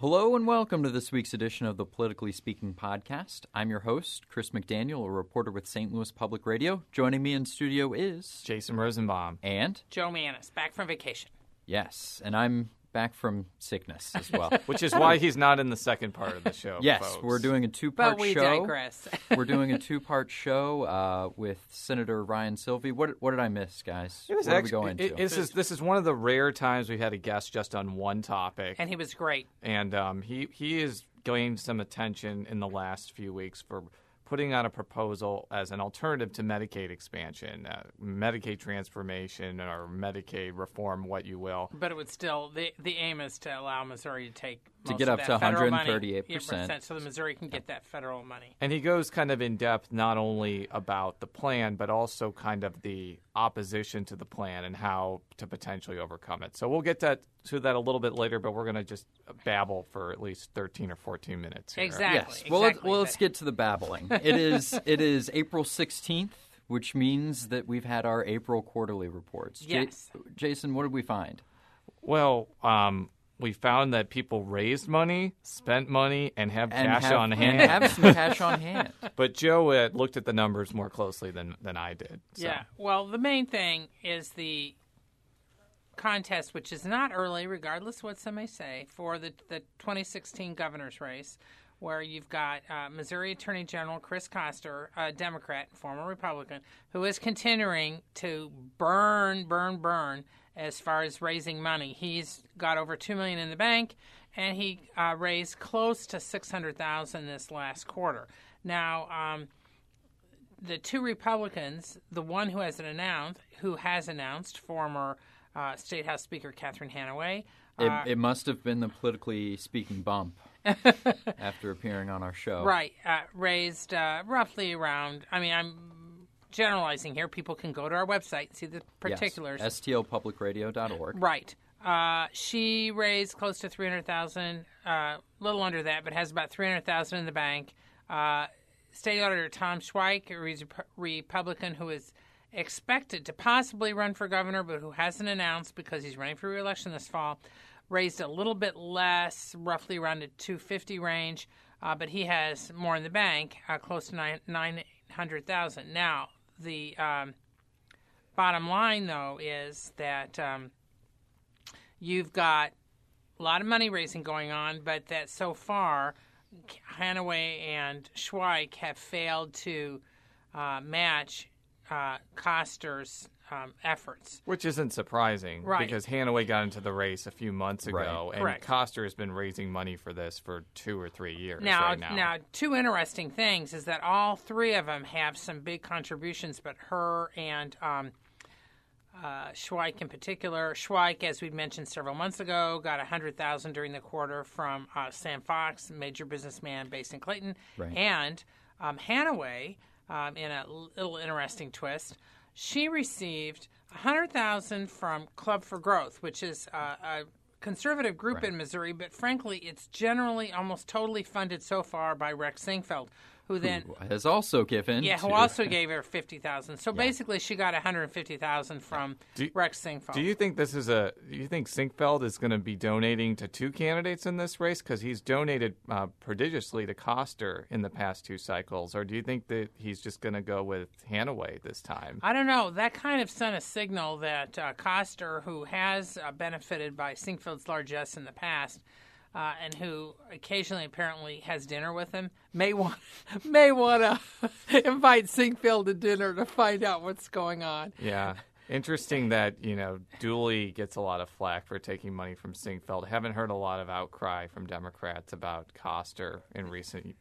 Hello and welcome to this week's edition of the Politically Speaking podcast. I'm your host, Chris McDaniel, a reporter with St. Louis Public Radio. Joining me in studio is Jason Rosenbaum. and Jo Mannies, back from vacation. yes, and I'm back from sickness as well. Which is why he's not in the second part of the show. yes, folks. we're doing a two-part But we show. digress. we're doing a two-part show uh, with Senator Ryan Silvey. What what did I miss, guys? It was what actually, are we going it- to? this is this is one of the rare times we've had a guest just on one topic, and he was great. and um, he he has gained some attention in the last few weeks for putting out a proposal as an alternative to Medicaid expansion, uh, Medicaid transformation, or Medicaid reform, what you will. But it would still the the aim is to allow Missouri to take To get up to 138%. So the Missouri can get that federal money. And he goes kind of in depth not only about the plan, but also kind of the opposition to the plan and how to potentially overcome it. So we'll get that, to that a little bit later, but we're going to just babble for at least 13 or 14 minutes. Here. Exactly. yes. Well, let, exactly. well, let's get to the babbling. It is it is April 16th, which means that we've had our April quarterly reports. Ja- Yes. Jason, what did we find? Well, um, we found that people raised money, spent money, and have And cash have, on and hand. have some cash on hand. but Jo uh, looked at the numbers more closely than, than I did. So. Yeah. Well, the main thing is the contest, which is not early, regardless of what some may say, for the, the 2016 governor's race, where you've got uh, Missouri Attorney General Chris Koster, a Democrat, former Republican, who is continuing to burn, burn, burn as far as raising money. He's got over two million in the bank, and he uh, raised close to 600,000 this last quarter. Now. Um, the two Republicans, the one who has announced, who has announced, former uh, State House Speaker Catherine Hanaway, It, uh, it must have been the politically speaking bump after appearing on our show. right, uh, raised uh, roughly around. I mean, I'm generalizing here. People can go to our website and see the particulars. Yes. STLpublicradio.org. Right. Uh, she raised close to three hundred thousand, a uh, little under that, but has about three hundred thousand in the bank. Uh, State Auditor Tom Schweich, a Re- Republican who is expected to possibly run for governor, but who hasn't announced because he's running for reelection this fall, raised a little bit less, roughly around the 250 range, uh, but he has more in the bank, uh, close to nine nine hundred thousand. Now the um, bottom line, though, is that um, you've got a lot of money raising going on, but that so far, Hanaway and Schweich have failed to uh, match uh, Koster's um, efforts. Which isn't surprising Right. because Hanaway got into the race a few months ago, Right. and Correct. Koster has been raising money for this for two or three years Now, right now. two interesting things is that all three of them have some big contributions, but her and um, uh, Schweich in particular, Schweich, as we mentioned several months ago, got a hundred thousand during the quarter from uh, Sam Fox, major businessman based in Clayton, Right. and um, Hanaway, um, in a little interesting twist, she received a hundred thousand from Club for Growth, which is uh, a conservative group in Missouri, but frankly, it's generally almost totally funded so far by Rex Sinquefield, who then Has also given. yeah, who to- also gave her fifty thousand. So basically, she got one hundred fifty thousand from Do- Rex Sinquefield. Do you think this is a? Do you think Sinquefield is going to be donating to two candidates in this race because he's donated uh, prodigiously to Koster in the past two cycles, or do you think that he's just going to go with Hanaway this time? I don't know. That kind of sent a signal that uh, Koster, who has uh, benefited by Sinquefield's largesse in the past, uh, and who occasionally apparently has dinner with him, may want may want to invite Sinquefield to dinner to find out what's going on. Yeah. Interesting that, you know, Dooley gets a lot of flack for taking money from Sinquefield. Haven't heard a lot of outcry from Democrats about Koster in recent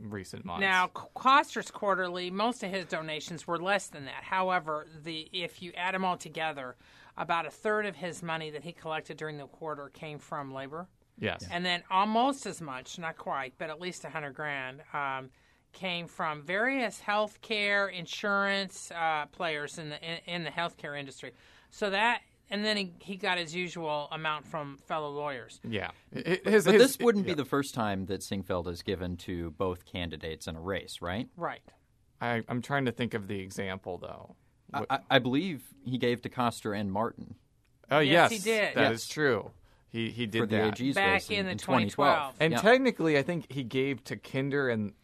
recent months. Now, Koster's quarterly, most of his donations were less than that. However, the if you add them all together, about a third of his money that he collected during the quarter came from labor. Yes. and then almost as much, not quite, but at least a hundred grand, um, came from various healthcare insurance uh, players in the in, in the healthcare industry. So that, and then he, he got his usual amount from fellow lawyers. yeah. His- his- But this wouldn't yeah. be the first time that Sinquefield has given to both candidates in a race, right? Right. I, I'm trying to think of the example though. I, I believe he gave to Koster and Martin. Oh Yes, yes, he did. That Yes. is true. He he did for the that. AG's Back race in the 2012. 2012. And Yeah. technically, I think he gave to Kinder and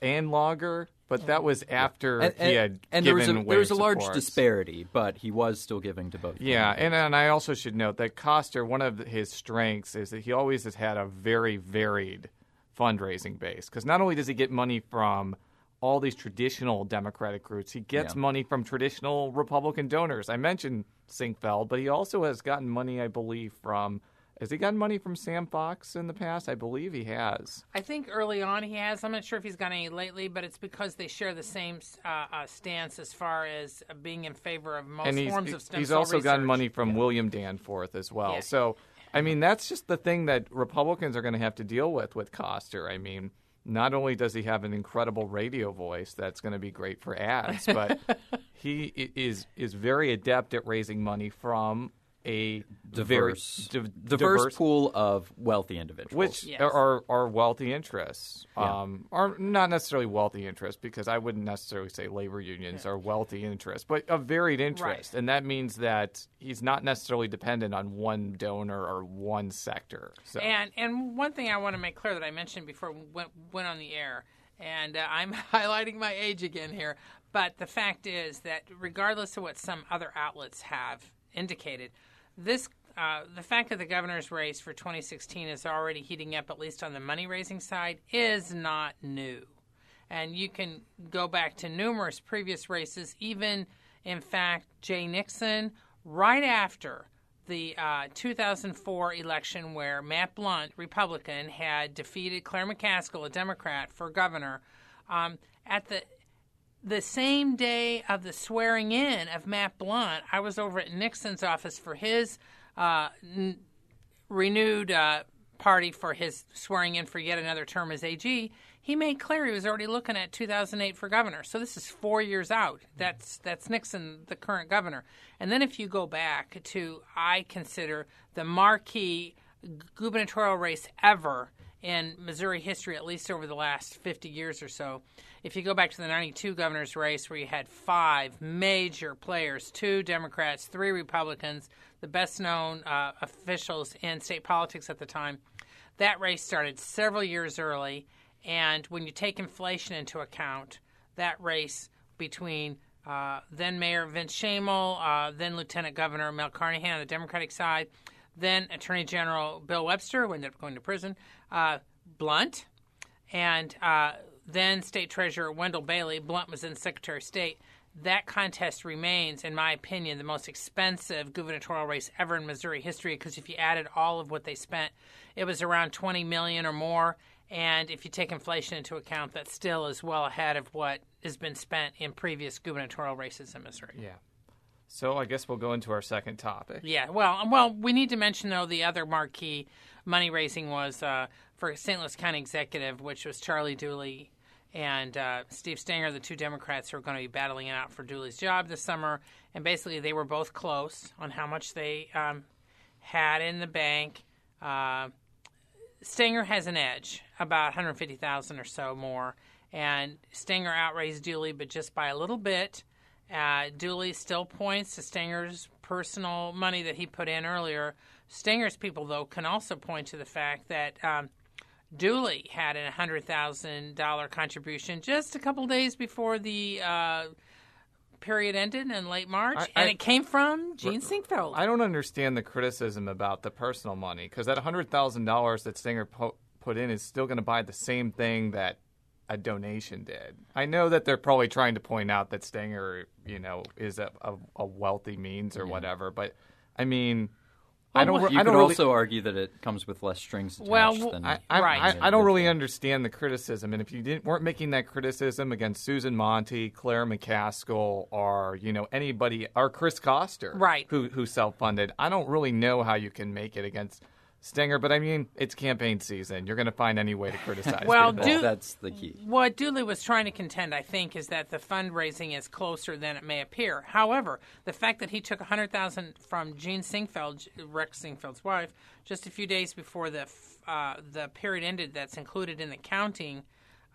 and Lager, but that was after and, he had and there was given a, there was a large supports. disparity, but he was still giving to both. Yeah, and, and I also should note that Koster, one of his strengths is that he always has had a very varied fundraising base. Because not only does he get money from all these traditional Democratic routes, he gets Yeah. money from traditional Republican donors. I mentioned Sinquefield, but he also has gotten money, I believe, from. Has he gotten money from Sam Fox in the past? I believe he has. I think early on he has. I'm not sure if he's got any lately, but it's because they share the same uh, uh, stance as far as uh, being in favor of most and forms of stem he's cell also gotten money from William Danforth as well. Yeah. So, I mean, that's just the thing that Republicans are going to have to deal with with Koster. I mean, not only does he have an incredible radio voice that's going to be great for ads, but he is is very adept at raising money from a diverse, very div- diverse, pool of wealthy individuals. which Yes. are, are wealthy interests, Yeah. um, are not necessarily wealthy interests because I wouldn't necessarily say labor unions are wealthy interests, but a varied interest, and that means that he's not necessarily dependent on one donor or one sector. So And and one thing I want to make clear that I mentioned before we went, went on the air, and uh, I'm highlighting my age again here, but the fact is that regardless of what some other outlets have indicated, this uh, the fact that the governor's race for 2016 is already heating up, at least on the money raising side, is not new. And you can go back to numerous previous races, even, in fact, Jay Nixon, right after the uh, 2004 election where Matt Blunt, Republican, had defeated Claire McCaskill, a Democrat, for governor. Um, at the the same day of the swearing in of Matt Blunt, I was over at Nixon's office for his uh, n- renewed uh, party for his swearing in for yet another term as AG. He made clear he was already looking at 2008 for governor. So this is four years out. That's that's Nixon, the current governor. And then if you go back to, I consider the marquee gubernatorial race ever in Missouri history, at least over the last 50 years or so. If you go back to the 92 governor's race, where you had five major players two Democrats, three Republicans, the best known uh, officials in state politics at the time, that race started several years early. And when you take inflation into account, that race between uh, then Mayor Vince Schoemehl, uh, then Lieutenant Governor Mel Carnahan on the Democratic side, then Attorney General Bill Webster, who ended up going to prison, uh, Blunt, and uh, then State Treasurer Wendell Bailey. Blunt was then Secretary of State. That contest remains, in my opinion, the most expensive gubernatorial race ever in Missouri history because if you added all of what they spent, it was around 20 million or more. And if you take inflation into account, that still is well ahead of what has been spent in previous gubernatorial races in Missouri. yeah. So I guess we'll go into our second topic. Yeah, well, well, we need to mention though the other marquee money raising was uh, for St. Louis County Executive, which was Charlie Dooley and uh, Steve Stenger, the two Democrats who are going to be battling it out for Dooley's job this summer. And basically, they were both close on how much they um, had in the bank. Uh, Stenger has an edge, about 150,000 or so more, and Stenger outraised Dooley, but just by a little bit. Uh, Dooley still points to Stenger's personal money that he put in earlier. Stenger's people, though, can also point to the fact that um, Dooley had a hundred thousand dollar contribution just a couple days before the uh, period ended in late March, I- and I- it came from Jeanne Sinquefield. I don't understand the criticism about the personal money because that hundred thousand dollars that Stenger po- put in is still going to buy the same thing that a donation did. I know that they're probably trying to point out that Stenger, you know, is a, a, a wealthy means or whatever, but I mean, I don't. You I don't could really, also argue that it comes with less strings attached Well, than I, I, Right. I, I don't really individual. understand the criticism, and if you didn't weren't making that criticism against Susan Montee, Claire McCaskill, or you know anybody, or Chris Koster, Right. who who self funded, I don't really know how you can make it against Stenger. But I mean, it's campaign season; you're going to find any way to criticize. Well, do- That's the key. What Dooley was trying to contend, I think, is that the fundraising is closer than it may appear. However, the fact that he took 100000 from Jeanne Sinquefield, Rex Sinquefield's wife, just a few days before the uh, the period ended that's included in the counting,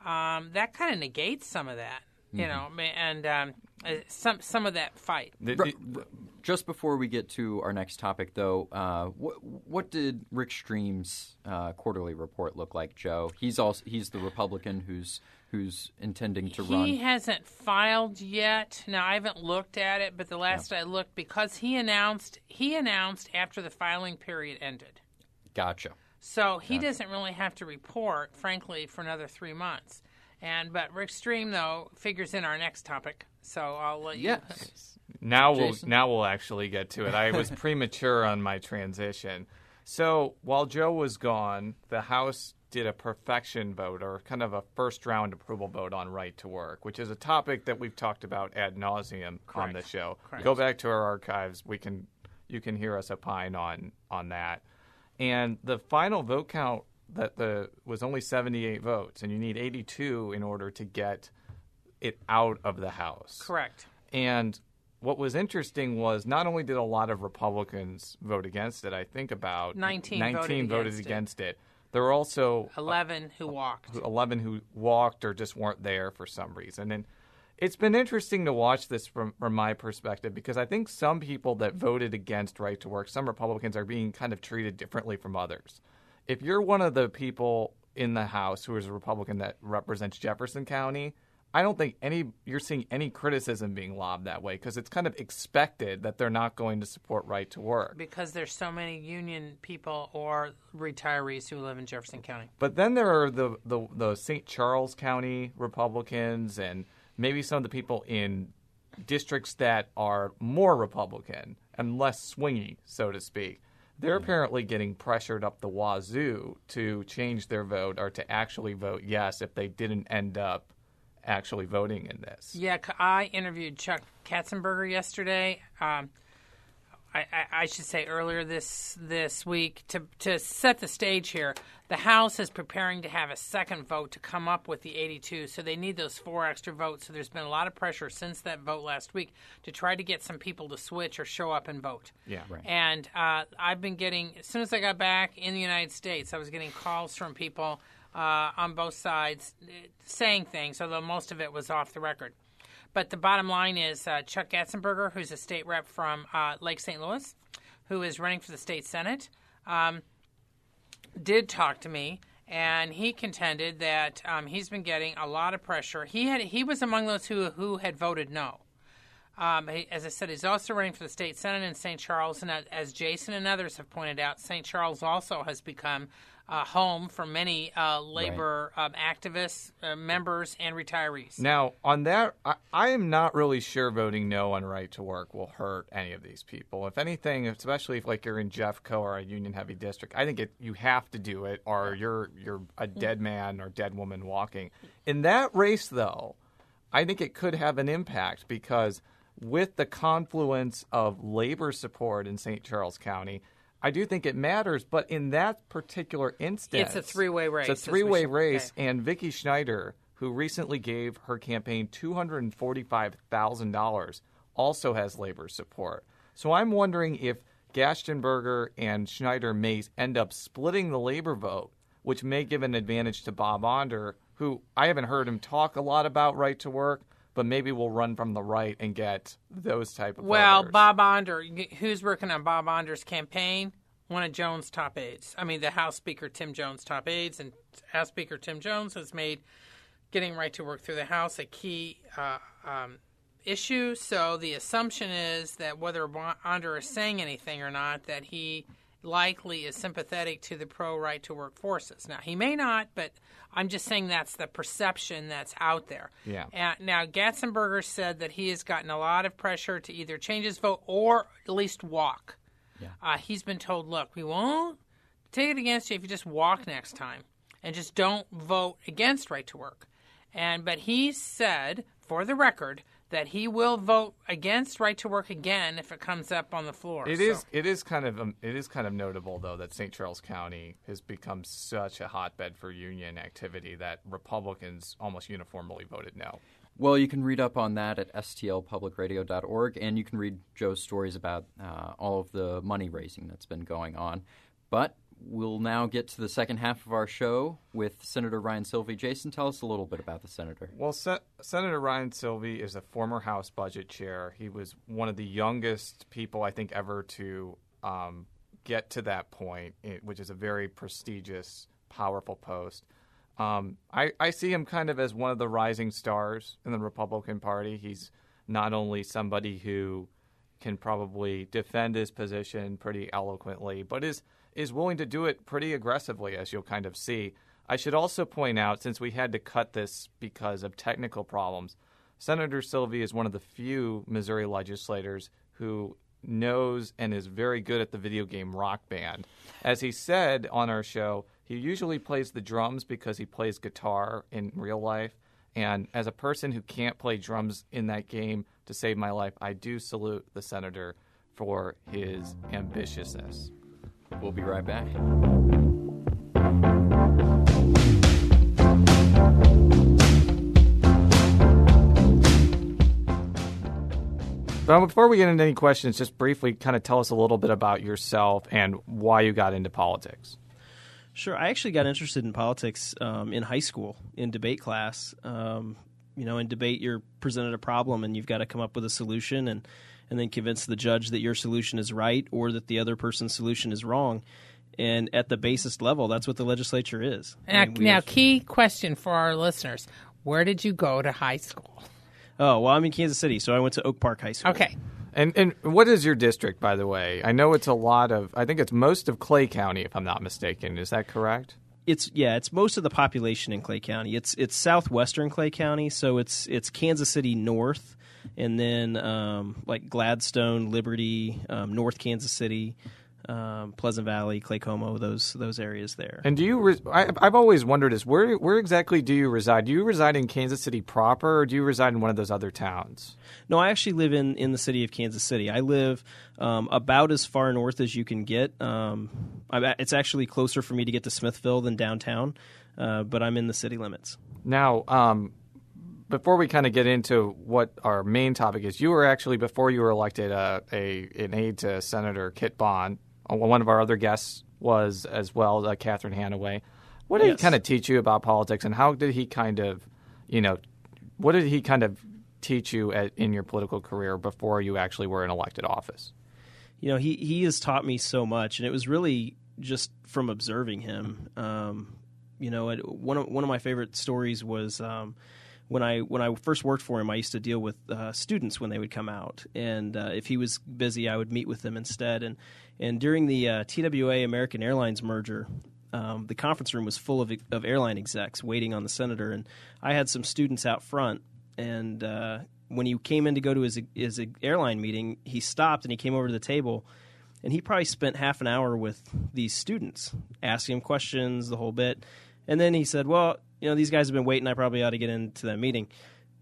um, that kind of negates some of that. You know, and um, uh, some some of that fight. The- the- just before we get to our next topic, though, uh, what, what did Rick Stream's uh, quarterly report look like, Jo? He's also he's the Republican who's who's intending to he run. He hasn't filed yet. Now I haven't looked at it, but the last yeah. I looked, because he announced he announced after the filing period ended. Gotcha. So he gotcha. doesn't really have to report, frankly, for another three months. And but Rick Stream though figures in our next topic, so I'll let you. Yes. Now Jason? we'll now we'll actually get to it. I was premature on my transition. So while Jo was gone, the House did a perfection vote or kind of a first round approval vote on right to work, which is a topic that we've talked about ad nauseum on the show. Correct. Go back to our archives. We can you can hear us opine on on that. And the final vote count that the was only 78 votes, and you need 82 in order to get it out of the House. Correct. And what was interesting was not only did a lot of Republicans vote against it, I think about 19, 19 voted, voted against, against it. it. There were also uh, 11 who walked. 11 who walked or just weren't there for some reason. And it's been interesting to watch this from, from my perspective because I think some people that voted against right to work, some Republicans are being kind of treated differently from others if you're one of the people in the House who is a Republican that represents Jefferson County, I don't think any you're seeing any criticism being lobbed that way because it's kind of expected that they're not going to support right to work because there's so many union people or retirees who live in Jefferson County. But then there are the the, the St. Charles County Republicans and maybe some of the people in districts that are more Republican and less swingy, so to speak they're mm-hmm. apparently getting pressured up the wazoo to change their vote or to actually vote yes if they didn't end up actually voting in this. Yeah, I interviewed Chuck Gatschenberger yesterday. Um, I, I, I, should say earlier this this week to to set the stage here. The House is preparing to have a second vote to come up with the 82, so they need those four extra votes. So there's been a lot of pressure since that vote last week to try to get some people to switch or show up and vote. Yeah, right. And uh, I've been getting as soon as I got back in the United States, I was getting calls from people uh, on both sides uh, saying things, although most of it was off the record. But the bottom line is uh, Chuck Gatschenberger, who's a state rep from uh, Lake St. Louis, who is running for the state senate, um, did talk to me, and he contended that um, he's been getting a lot of pressure. He had he was among those who who had voted no. Um, as I said, he's also running for the state senate in St. Charles, and as Jason and others have pointed out, St. Charles also has become uh, home for many uh, labor right. um, activists, uh, members, and retirees. Now, on that, I, I, am not really sure voting no on right to work will hurt any of these people. If anything, especially if like you're in Jeffco or a union-heavy district, I think it, you have to do it, or you're you're a dead man or dead woman walking. In that race, though, I think it could have an impact because with the confluence of labor support in St. Charles County I do think it matters, but in that particular instance, it's a three-way race. It's a three-way race, okay. and Vicki Schneider, who recently gave her campaign two hundred and forty-five thousand dollars, also has labor support. So I'm wondering if Gatschenberger and Schneider may end up splitting the labor vote, which may give an advantage to Bob Onder, who I haven't heard him talk a lot about right to work, but maybe we'll run from the right and get those type of well voters. bob onder who's working on bob onder's campaign? One of jones top aides. I mean the house speaker tim jones top aides and house speaker tim jones has made getting right to work through the house a key uh, um, issue. So the assumption is that whether onder is saying anything or not that he likely is sympathetic to the pro right to work forces. Now, he may not, but I'm just saying that's the perception that's out there. Yeah. Uh, now, Gatschenberger said that he has gotten a lot of pressure to either change his vote or at least walk. Yeah. Uh, he's been told, look, we won't take it against you if you just walk next time and just don't vote against right to work. And but he said, for the record, that he will vote against right to work again if it comes up on the floor. It so. is. It is kind of. Um, it is kind of notable though that St. Charles County has become such a hotbed for union activity that Republicans almost uniformly voted no. Well, you can read up on that at stlpublicradio.org, and you can read Jo's stories about uh, all of the money raising that's been going on. But we'll now get to the second half of our show with Senator Ryan Silvey. Jason, tell us a little bit about the senator. Well, Se- Senator Ryan Silvey is a former House Budget Chair. He was one of the youngest people I think ever to um, get to that point, which is a very prestigious, powerful post. Um, I, I see him kind of as one of the rising stars in the Republican Party. He's not only somebody who can probably defend his position pretty eloquently, but is is willing to do it pretty aggressively, as you'll kind of see. I should also point out, since we had to cut this because of technical problems, Senator Silvey is one of the few Missouri legislators who knows and is very good at the video game Rock Band. As he said on our show, he usually plays the drums because he plays guitar in real life. And as a person who can't play drums in that game to save my life, I do salute the senator for his ambitiousness. We'll be right back. But before we get into any questions, just briefly kind of tell us a little bit about yourself and why you got into politics. Sure. I actually got interested in politics um, in high school in debate class. Um, you know, in debate, you're presented a problem and you've got to come up with a solution and, and then convince the judge that your solution is right or that the other person's solution is wrong. And at the basest level, that's what the legislature is. Now, I mean, now have... key question for our listeners Where did you go to high school? Oh well, I'm in Kansas City, so I went to Oak Park High School. Okay. And and what is your district, by the way? I know it's a lot of. I think it's most of Clay County, if I'm not mistaken. Is that correct? It's yeah, it's most of the population in Clay County. It's it's southwestern Clay County, so it's it's Kansas City north, and then um, like Gladstone, Liberty, um, North Kansas City, um, Pleasant Valley, Claycomo, those those areas there. And do you? Re- I, have always wondered is where where exactly do you reside? Do you reside in Kansas City proper, or do you reside in one of those other towns? No, I actually live in in the city of Kansas City. I live um, about as far north as you can get. Um, it's actually closer for me to get to Smithville than downtown, uh, but I'm in the city limits. Now, um, before we kind of get into what our main topic is, you were actually before you were elected uh, a an aide to Senator Kit Bond uh, one of our other guests was as well, uh, Catherine Hanaway. What did yes. he kind of teach you about politics, and how did he kind of, you know, what did he kind of teach you at, in your political career before you actually were in elected office? You know, he he has taught me so much, and it was really just from observing him. Um, you know, one of one of my favorite stories was. Um, when I when I first worked for him, I used to deal with uh, students when they would come out, and uh, if he was busy, I would meet with them instead. And and during the uh, TWA American Airlines merger, um, the conference room was full of of airline execs waiting on the senator, and I had some students out front. And uh, when he came in to go to his his airline meeting, he stopped and he came over to the table. And he probably spent half an hour with these students, asking them questions, the whole bit. And then he said, "Well, you know, these guys have been waiting. I probably ought to get into that meeting.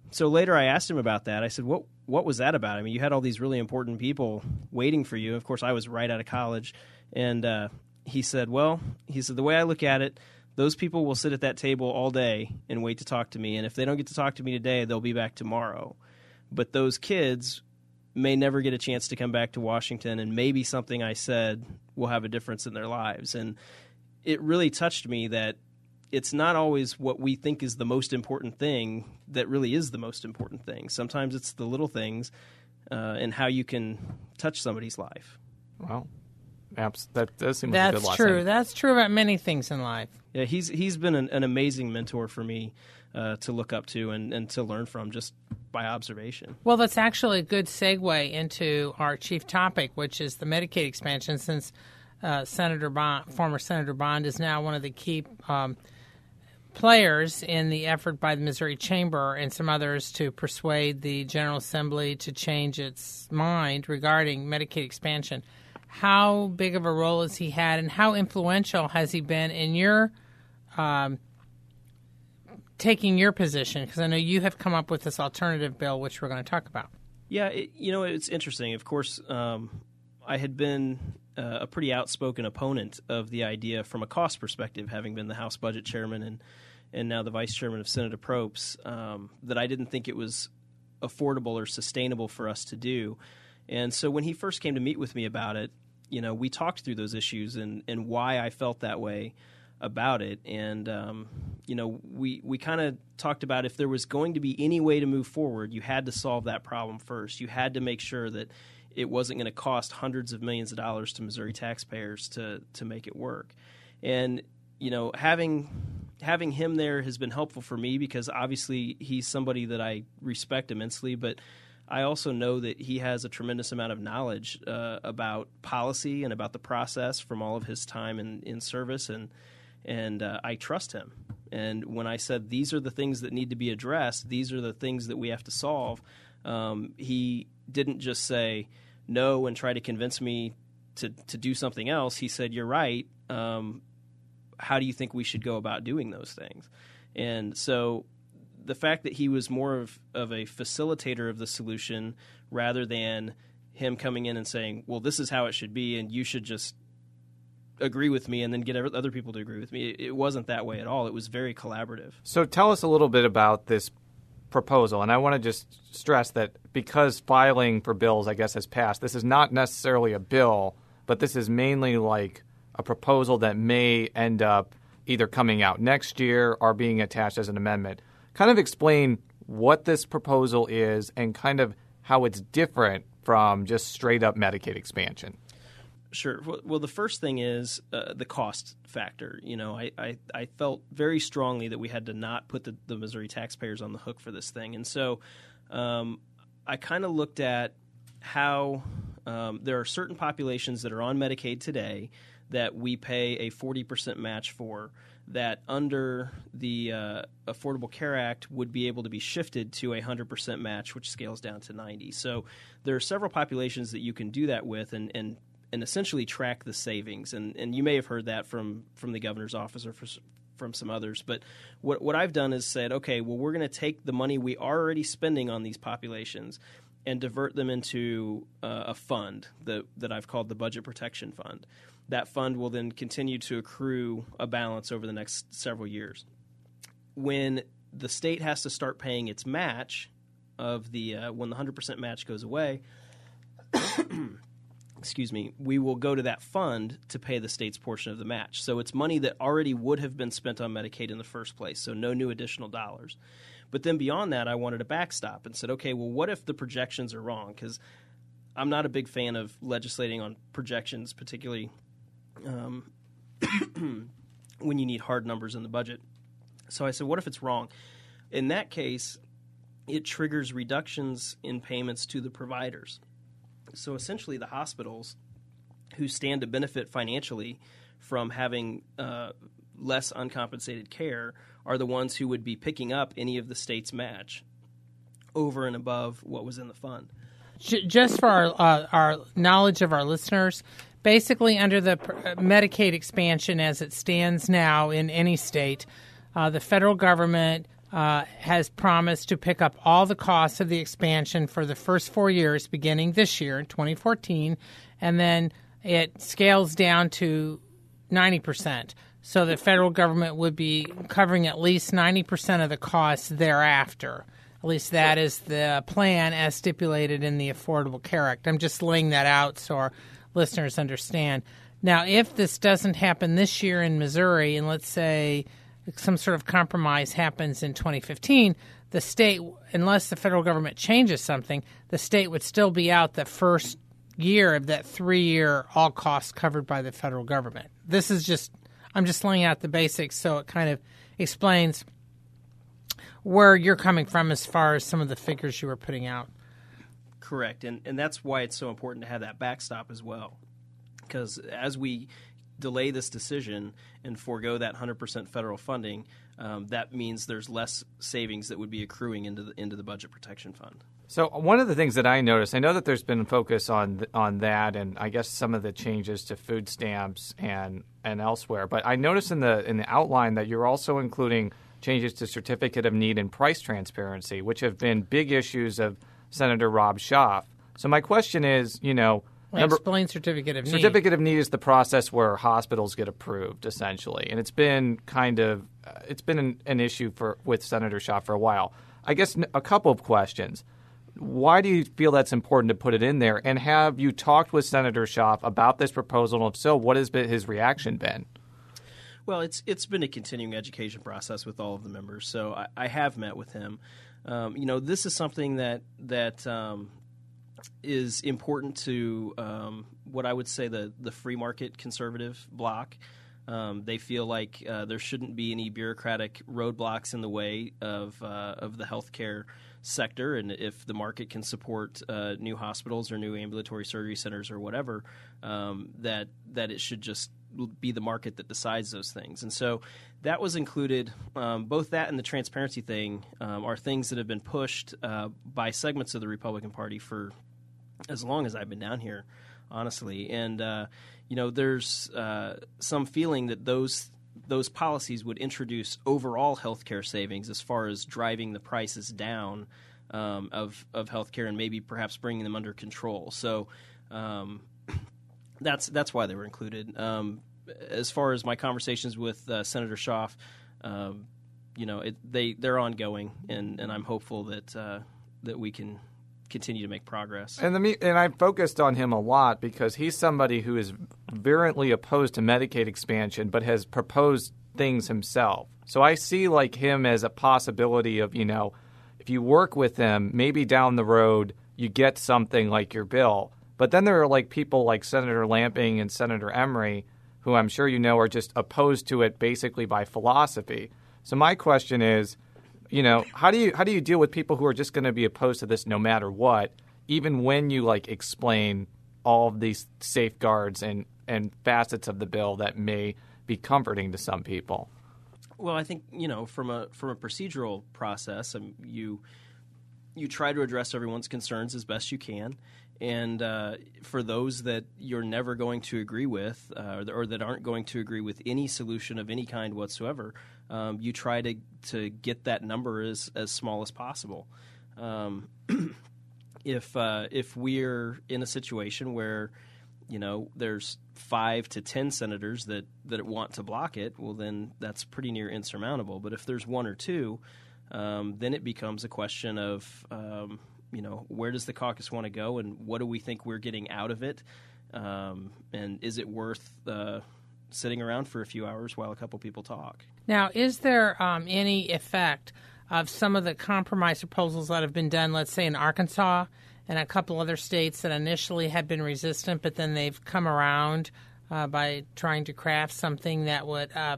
So later I asked him about that. I said, what, what was that about? I mean, you had all these really important people waiting for you. Of course, I was right out of college. And uh, he said, well, he said, the way I look at it, those people will sit at that table all day and wait to talk to me. And if they don't get to talk to me today, they'll be back tomorrow. But those kids may never get a chance to come back to Washington, and maybe something I said will have a difference in their lives. And it really touched me that it's not always what we think is the most important thing that really is the most important thing. Sometimes it's the little things uh, and how you can touch somebody's life. Well, Abs- that does seem like a good line. That's true. That's true about many things in life. Yeah, he's he's been an, an amazing mentor for me uh, to look up to and, and to learn from just by observation. Well, that's actually a good segue into our chief topic, which is the Medicaid expansion. Since uh, Senator Bond, former Senator Bond, is now one of the key um, players in the effort by the Missouri Chamber and some others to persuade the General Assembly to change its mind regarding Medicaid expansion. How big of a role has he had, and how influential has he been in your um, taking your position? Because I know you have come up with this alternative bill, which we're going to talk about. Yeah, it, you know, it's interesting. Of course, um, I had been uh, a pretty outspoken opponent of the idea from a cost perspective, having been the House Budget Chairman and and now the Vice Chairman of Senate Approps, um, that I didn't think it was affordable or sustainable for us to do. And so when he first came to meet with me about it, you know, we talked through those issues and, and why I felt that way about it. And, um, you know, we, we kind of talked about if there was going to be any way to move forward, you had to solve that problem first. You had to make sure that it wasn't going to cost hundreds of millions of dollars to Missouri taxpayers to, to make it work. And, you know, having having him there has been helpful for me because obviously he's somebody that I respect immensely, but I also know that he has a tremendous amount of knowledge uh, about policy and about the process from all of his time in, in service, and and uh, I trust him. And when I said these are the things that need to be addressed, these are the things that we have to solve, um, he didn't just say no and try to convince me to to do something else. He said, "You're right. Um, how do you think we should go about doing those things?" And so the fact that he was more of, of a facilitator of the solution rather than him coming in and saying, "Well, this is how it should be, and you should just agree with me and then get other people to agree with me." It wasn't that way at all. It was very collaborative. So, tell us a little bit about this proposal, and I want to just stress that because filing for bills, I guess, has passed, this is not necessarily a bill, but this is mainly like a proposal that may end up either coming out next year or being attached as an amendment kind of explain what this proposal is and kind of how it's different from just straight up Medicaid expansion. Sure. Well, the first thing is uh, the cost factor. You know, I, I, I, felt very strongly that we had to not put the, the Missouri taxpayers on the hook for this thing. And so um, I kind of looked at how um, there are certain populations that are on Medicaid today that we pay a 40% match for that under the uh, Affordable Care Act would be able to be shifted to a 100% match, which scales down to 90. So there are several populations that you can do that with and, and, and essentially track the savings. And, and you may have heard that from, from the governor's office or from some others. But what, what I've done is said, okay, well, we're going to take the money we are already spending on these populations and divert them into uh, a fund that, that I've called the Budget Protection Fund that fund will then continue to accrue a balance over the next several years. When the state has to start paying its match of the uh, when the 100% match goes away, excuse me, we will go to that fund to pay the state's portion of the match. So it's money that already would have been spent on Medicaid in the first place, so no new additional dollars. But then beyond that, I wanted a backstop and said, okay, well, what if the projections are wrong? Because I'm not a big fan of legislating on projections, particularly um, when you need hard numbers in the budget. So I said, what if it's wrong? In that case, it triggers reductions in payments to the providers. So essentially, the hospitals who stand to benefit financially from having uh, less uncompensated care are the ones who would be picking up any of the state's match over and above what was in the fund. Just for our, uh, our knowledge of our listeners, basically under the uh, Medicaid expansion as it stands now in any state, uh, the federal government uh, has promised to pick up all the costs of the expansion for the first four years, beginning this year, 2014, and then it scales down to 90%. So the federal government would be covering at least 90% of the costs thereafter. At least that is the plan as stipulated in the Affordable Care Act. I'm just laying that out so our listeners understand. Now, if this doesn't happen this year in Missouri, and let's say some sort of compromise happens in 2015, the state, unless the federal government changes something, the state would still be out the first year of that three year all costs covered by the federal government. This is just, I'm just laying out the basics so it kind of explains where you're coming from as far as some of the figures you were putting out. Correct, and and that's why it's so important to have that backstop as well, because as we delay this decision and forego that 100% federal funding, um, that means there's less savings that would be accruing into the into the budget protection fund. So one of the things that I noticed, I know that there's been focus on on that, and I guess some of the changes to food stamps and and elsewhere. But I noticed in the in the outline that you're also including changes to certificate of need and price transparency, which have been big issues of Senator Rob Schaaf. So my question is, you know, well, number, explain certificate of need. Certificate of need is the process where hospitals get approved, essentially, and it's been kind of uh, it's been an, an, issue for with Senator Schaaf for a while. I guess a couple of questions. why do you feel that's important to put it in there? And have you talked with Senator Schaaf about this proposal? And if so, what has been his reaction been? Well, it's it's been a continuing education process with all of the members. So I, I have met with him. Um, you know, this is something that that um, is important to um, what I would say the the free market conservative bloc. Um, they feel like uh, there shouldn't be any bureaucratic roadblocks in the way of uh, of the healthcare sector, and if the market can support uh, new hospitals or new ambulatory surgery centers or whatever, um, that that it should just be the market that decides those things. And so that was included. Um, both that and the transparency thing um, are things that have been pushed uh, by segments of the Republican Party for as long as I've been down here, honestly. And uh, you know, there's uh, some feeling that those those policies would introduce overall healthcare savings as far as driving the prices down um, of of healthcare and maybe perhaps bringing them under control. So um, that's that's why they were included. Um, as far as my conversations with uh, Senator Schaaf, um, you know, it, they they're ongoing, and, and I'm hopeful that uh, that we can continue to make progress. And the and I focused on him a lot because he's somebody who is virulently opposed to Medicaid expansion, but has proposed things himself. So I see like him as a possibility of you know, if you work with him, maybe down the road you get something like your bill. But then there are like people like Senator Lamping and Senator Emery, who I'm sure you know are just opposed to it basically by philosophy. So my question is you know, how do you how do you deal with people who are just going to be opposed to this no matter what, even when you like explain all of these safeguards and and facets of the bill that may be comforting to some people? Well, I think you know from a from a procedural process, um, you you try to address everyone's concerns as best you can, and uh, for those that you're never going to agree with, uh, or that aren't going to agree with any solution of any kind whatsoever, um, you try to to get that number as as small as possible. Um, if uh, if we're in a situation where you know there's five to ten senators that that want to block it, well then that's pretty near insurmountable. But if there's one or two, um, then it becomes a question of um, you know where does the caucus want to go and what do we think we're getting out of it, um, and is it worth uh, sitting around for a few hours while a couple people talk. Now, is there um, any effect of some of the compromise proposals that have been done, let's say in Arkansas and a couple other states that initially had been resistant, but then they've come around uh, by trying to craft something that would uh,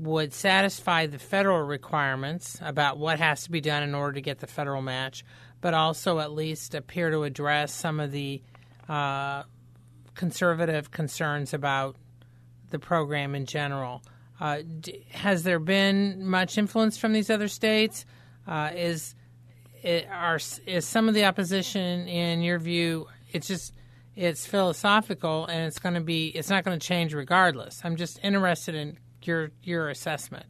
would satisfy the federal requirements about what has to be done in order to get the federal match, but also at least appear to address some of the uh, conservative concerns about the program in general. Uh, d- has there been much influence from these other states? Uh, is it, are is some of the opposition, in your view, it's just it's philosophical and it's going to be it's not going to change regardless. I'm just interested in your your assessment.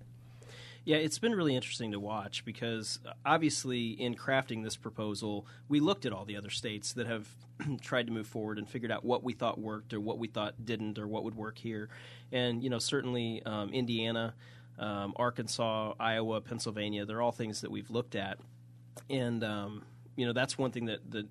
Yeah, it's been really interesting to watch because uh, obviously, in crafting this proposal, we looked at all the other states that have tried to move forward and figured out what we thought worked or what we thought didn't or what would work here. And, you know, certainly um, Indiana, um, Arkansas, Iowa, Pennsylvania, they're all things that we've looked at. And, um, you know, that's one thing that, that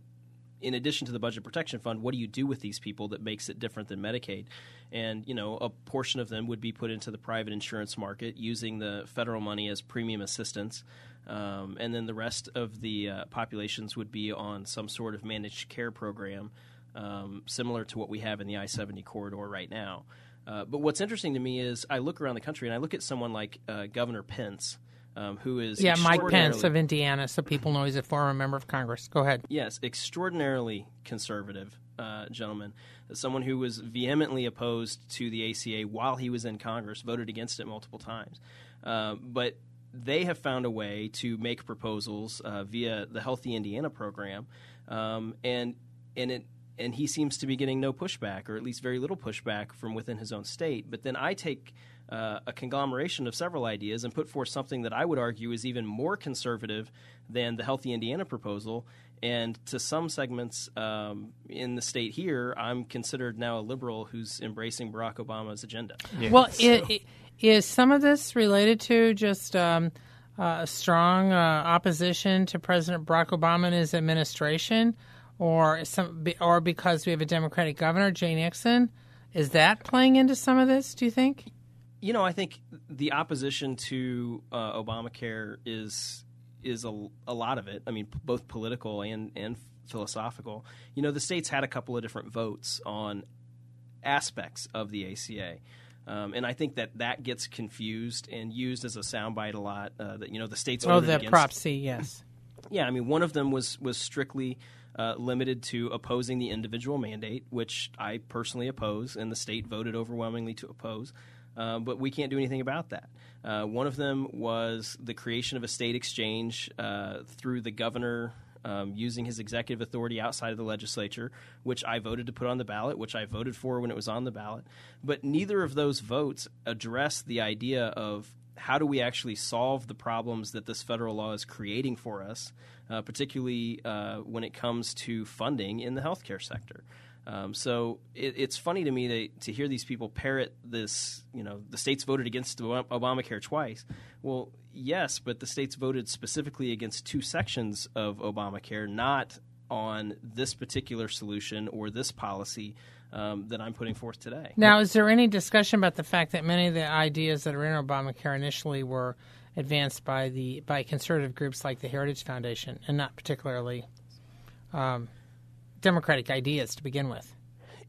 in addition to the budget protection fund, what do you do with these people that makes it different than Medicaid? And you know, a portion of them would be put into the private insurance market using the federal money as premium assistance, um, and then the rest of the uh, populations would be on some sort of managed care program, um, similar to what we have in the I seventy corridor right now. Uh, but what's interesting to me is I look around the country and I look at someone like uh, Governor Pence um, who is yeah Mike Pence of Indiana, so people know he's a former member of Congress. Go ahead. Yes, extraordinarily conservative uh, gentleman, someone who was vehemently opposed to the ACA while he was in Congress, voted against it multiple times, uh, but they have found a way to make proposals uh, via the Healthy Indiana program, um, and and it and he seems to be getting no pushback, or at least very little pushback from within his own state. But then I take uh, a conglomeration of several ideas and put forth something that I would argue is even more conservative than the Healthy Indiana proposal. And to some segments um, in the state here, I'm considered now a liberal who's embracing Barack Obama's agenda. Yeah. Well, so. it, it, is some of this related to just um, uh, a strong uh, opposition to President Barack Obama and his administration, or some, or because we have a Democratic governor, Jay Nixon? Is that playing into some of this? Do you think? You know, I think the opposition to uh, Obamacare is is a, a lot of it. I mean, p- both political and and philosophical. You know, the states had a couple of different votes on aspects of the ACA. Um, and I think that that gets confused and used as a soundbite a lot. Uh, that you know the states. Are. Oh, the against, Prop C, yes. Yeah, I mean one of them was was strictly uh, limited to opposing the individual mandate, which I personally oppose, and the state voted overwhelmingly to oppose. Uh, but we can't do anything about that. Uh, one of them was the creation of a state exchange uh, through the governor um, using his executive authority outside of the legislature, which I voted to put on the ballot, which I voted for when it was on the ballot. But neither of those votes address the idea of how do we actually solve the problems that this federal law is creating for us, uh, particularly uh, when it comes to funding in the healthcare sector. Um, so it, it's funny to me to, to hear these people parrot this. You know, the states voted against Obamacare twice. Well, yes, but the states voted specifically against two sections of Obamacare, not on this particular solution or this policy um, that I'm putting forth today. Now, is there any discussion about the fact that many of the ideas that are in Obamacare initially were advanced by the by conservative groups like the Heritage Foundation, and not particularly um, democratic ideas to begin with?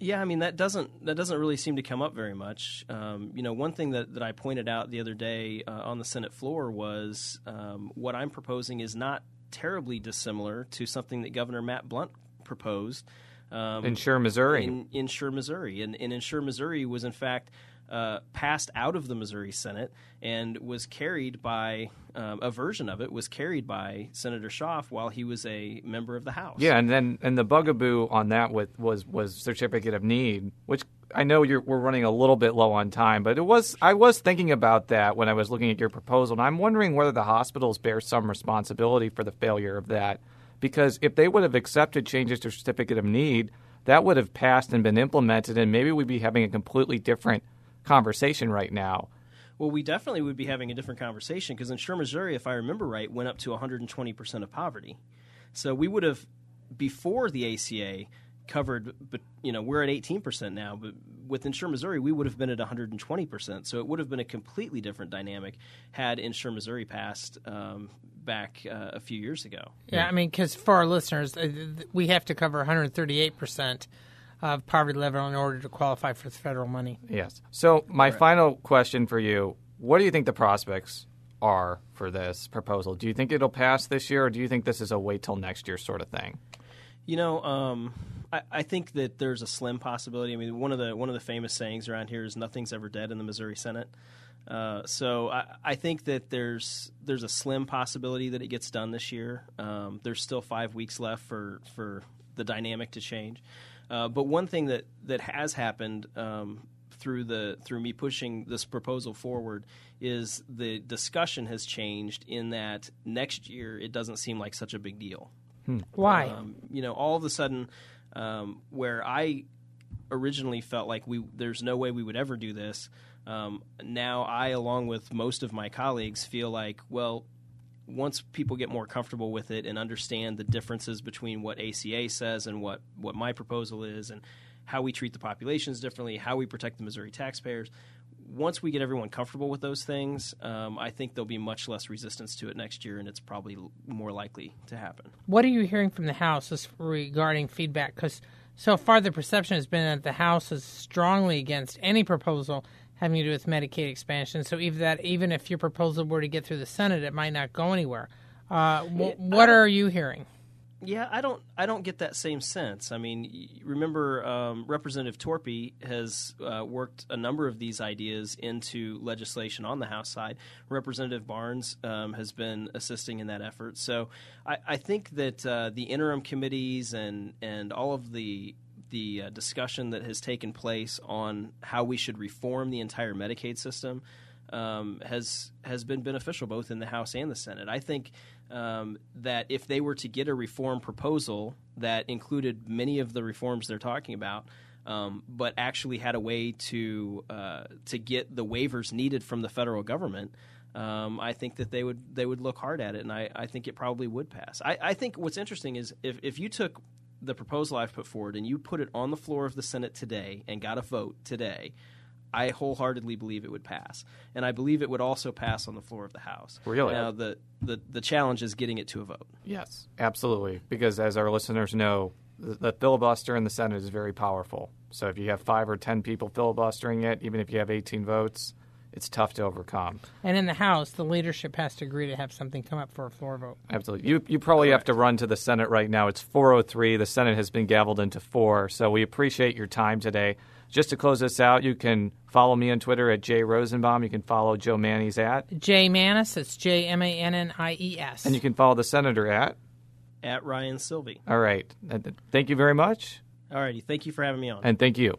Yeah, I mean that doesn't that doesn't really seem to come up very much. Um, you know, one thing that, that I pointed out the other day uh, on the Senate floor was um, what I'm proposing is not terribly dissimilar to something that Governor Matt Blunt proposed. Um, Insure Missouri. In, Insure Missouri. And, and Insure Missouri was, in fact, uh, passed out of the Missouri Senate and was carried by um, a version of it was carried by Senator Schaaf while he was a member of the House. Yeah, and then and the bugaboo on that with was was certificate of need, which I know we're running a little bit low on time, but it was I was thinking about that when I was looking at your proposal, and I'm wondering whether the hospitals bear some responsibility for the failure of that, because if they would have accepted changes to certificate of need, that would have passed and been implemented, and maybe we'd be having a completely different conversation right now. Well, we definitely would be having a different conversation because Insure Missouri, if I remember right, went up to 120% of poverty. So we would have, before the ACA, covered, but you know, we're at 18% now, but with Insure Missouri, we would have been at 120%. So it would have been a completely different dynamic had Insure Missouri passed um, back uh, a few years ago. Yeah, I mean, because for our listeners, uh, we have to cover 138% of poverty level in order to qualify for the federal money. Yes. So my right. final question for you: What do you think the prospects are for this proposal? Do you think it'll pass this year, or do you think this is a wait till next year sort of thing? You know, um, I, I, think that there's a slim possibility. I mean, one of the one of the famous sayings around here is "Nothing's ever dead" in the Missouri Senate. Uh, so I, I, think that there's there's a slim possibility that it gets done this year. Um, there's still five weeks left for for the dynamic to change. Uh, but one thing that that has happened um, through the through me pushing this proposal forward is the discussion has changed in that next year it doesn't seem like such a big deal. Hmm. Why? Um, you know, all of a sudden, um, where I originally felt like we there's no way we would ever do this. Um, now I, along with most of my colleagues, feel like well, once people get more comfortable with it and understand the differences between what ACA says and what, what my proposal is and how we treat the populations differently, how we protect the Missouri taxpayers, once we get everyone comfortable with those things, um, I think there'll be much less resistance to it next year, and it's probably more likely to happen. What are you hearing from the House regarding feedback? Because so far the perception has been that the House is strongly against any proposal having to do with Medicaid expansion. So even that, even if your proposal were to get through the Senate, it might not go anywhere. Uh, wh- what are you hearing? Yeah, I don't. I don't get that same sense. I mean, remember, um, Representative Torpey has uh, worked a number of these ideas into legislation on the House side. Representative Barnes um, has been assisting in that effort. So, I, I think that uh, the interim committees and and all of the the uh, discussion that has taken place on how we should reform the entire Medicaid system um, has has been beneficial both in the House and the Senate. I think um, that if they were to get a reform proposal that included many of the reforms they're talking about, um, but actually had a way to uh, to get the waivers needed from the federal government. um, I think that they would they would look hard at it, and I, I think it probably would pass. I, I think what's interesting is if, if you took the proposal I've put forward and you put it on the floor of the Senate today and got a vote today, I wholeheartedly believe it would pass, and I believe it would also pass on the floor of the House. Really? Now the the, the challenge is getting it to a vote. Yes, absolutely. Because as our listeners know, the, the filibuster in the Senate is very powerful. So if you have five or ten people filibustering it, even if you have 18 votes, it's tough to overcome. And in the House, the leadership has to agree to have something come up for a floor vote. Absolutely. You you probably have to run to the Senate right now. It's 403. The Senate has been gavelled into four. So we appreciate your time today. Just to close this out, you can follow me on Twitter at Jay Rosenbaum. You can follow Jo Mannies at, J Mannies, it's J M A N N I E S. and you can follow the senator at. At Ryan Silvey. All right. Thank you very much, All righty. thank you for having me on. and thank you.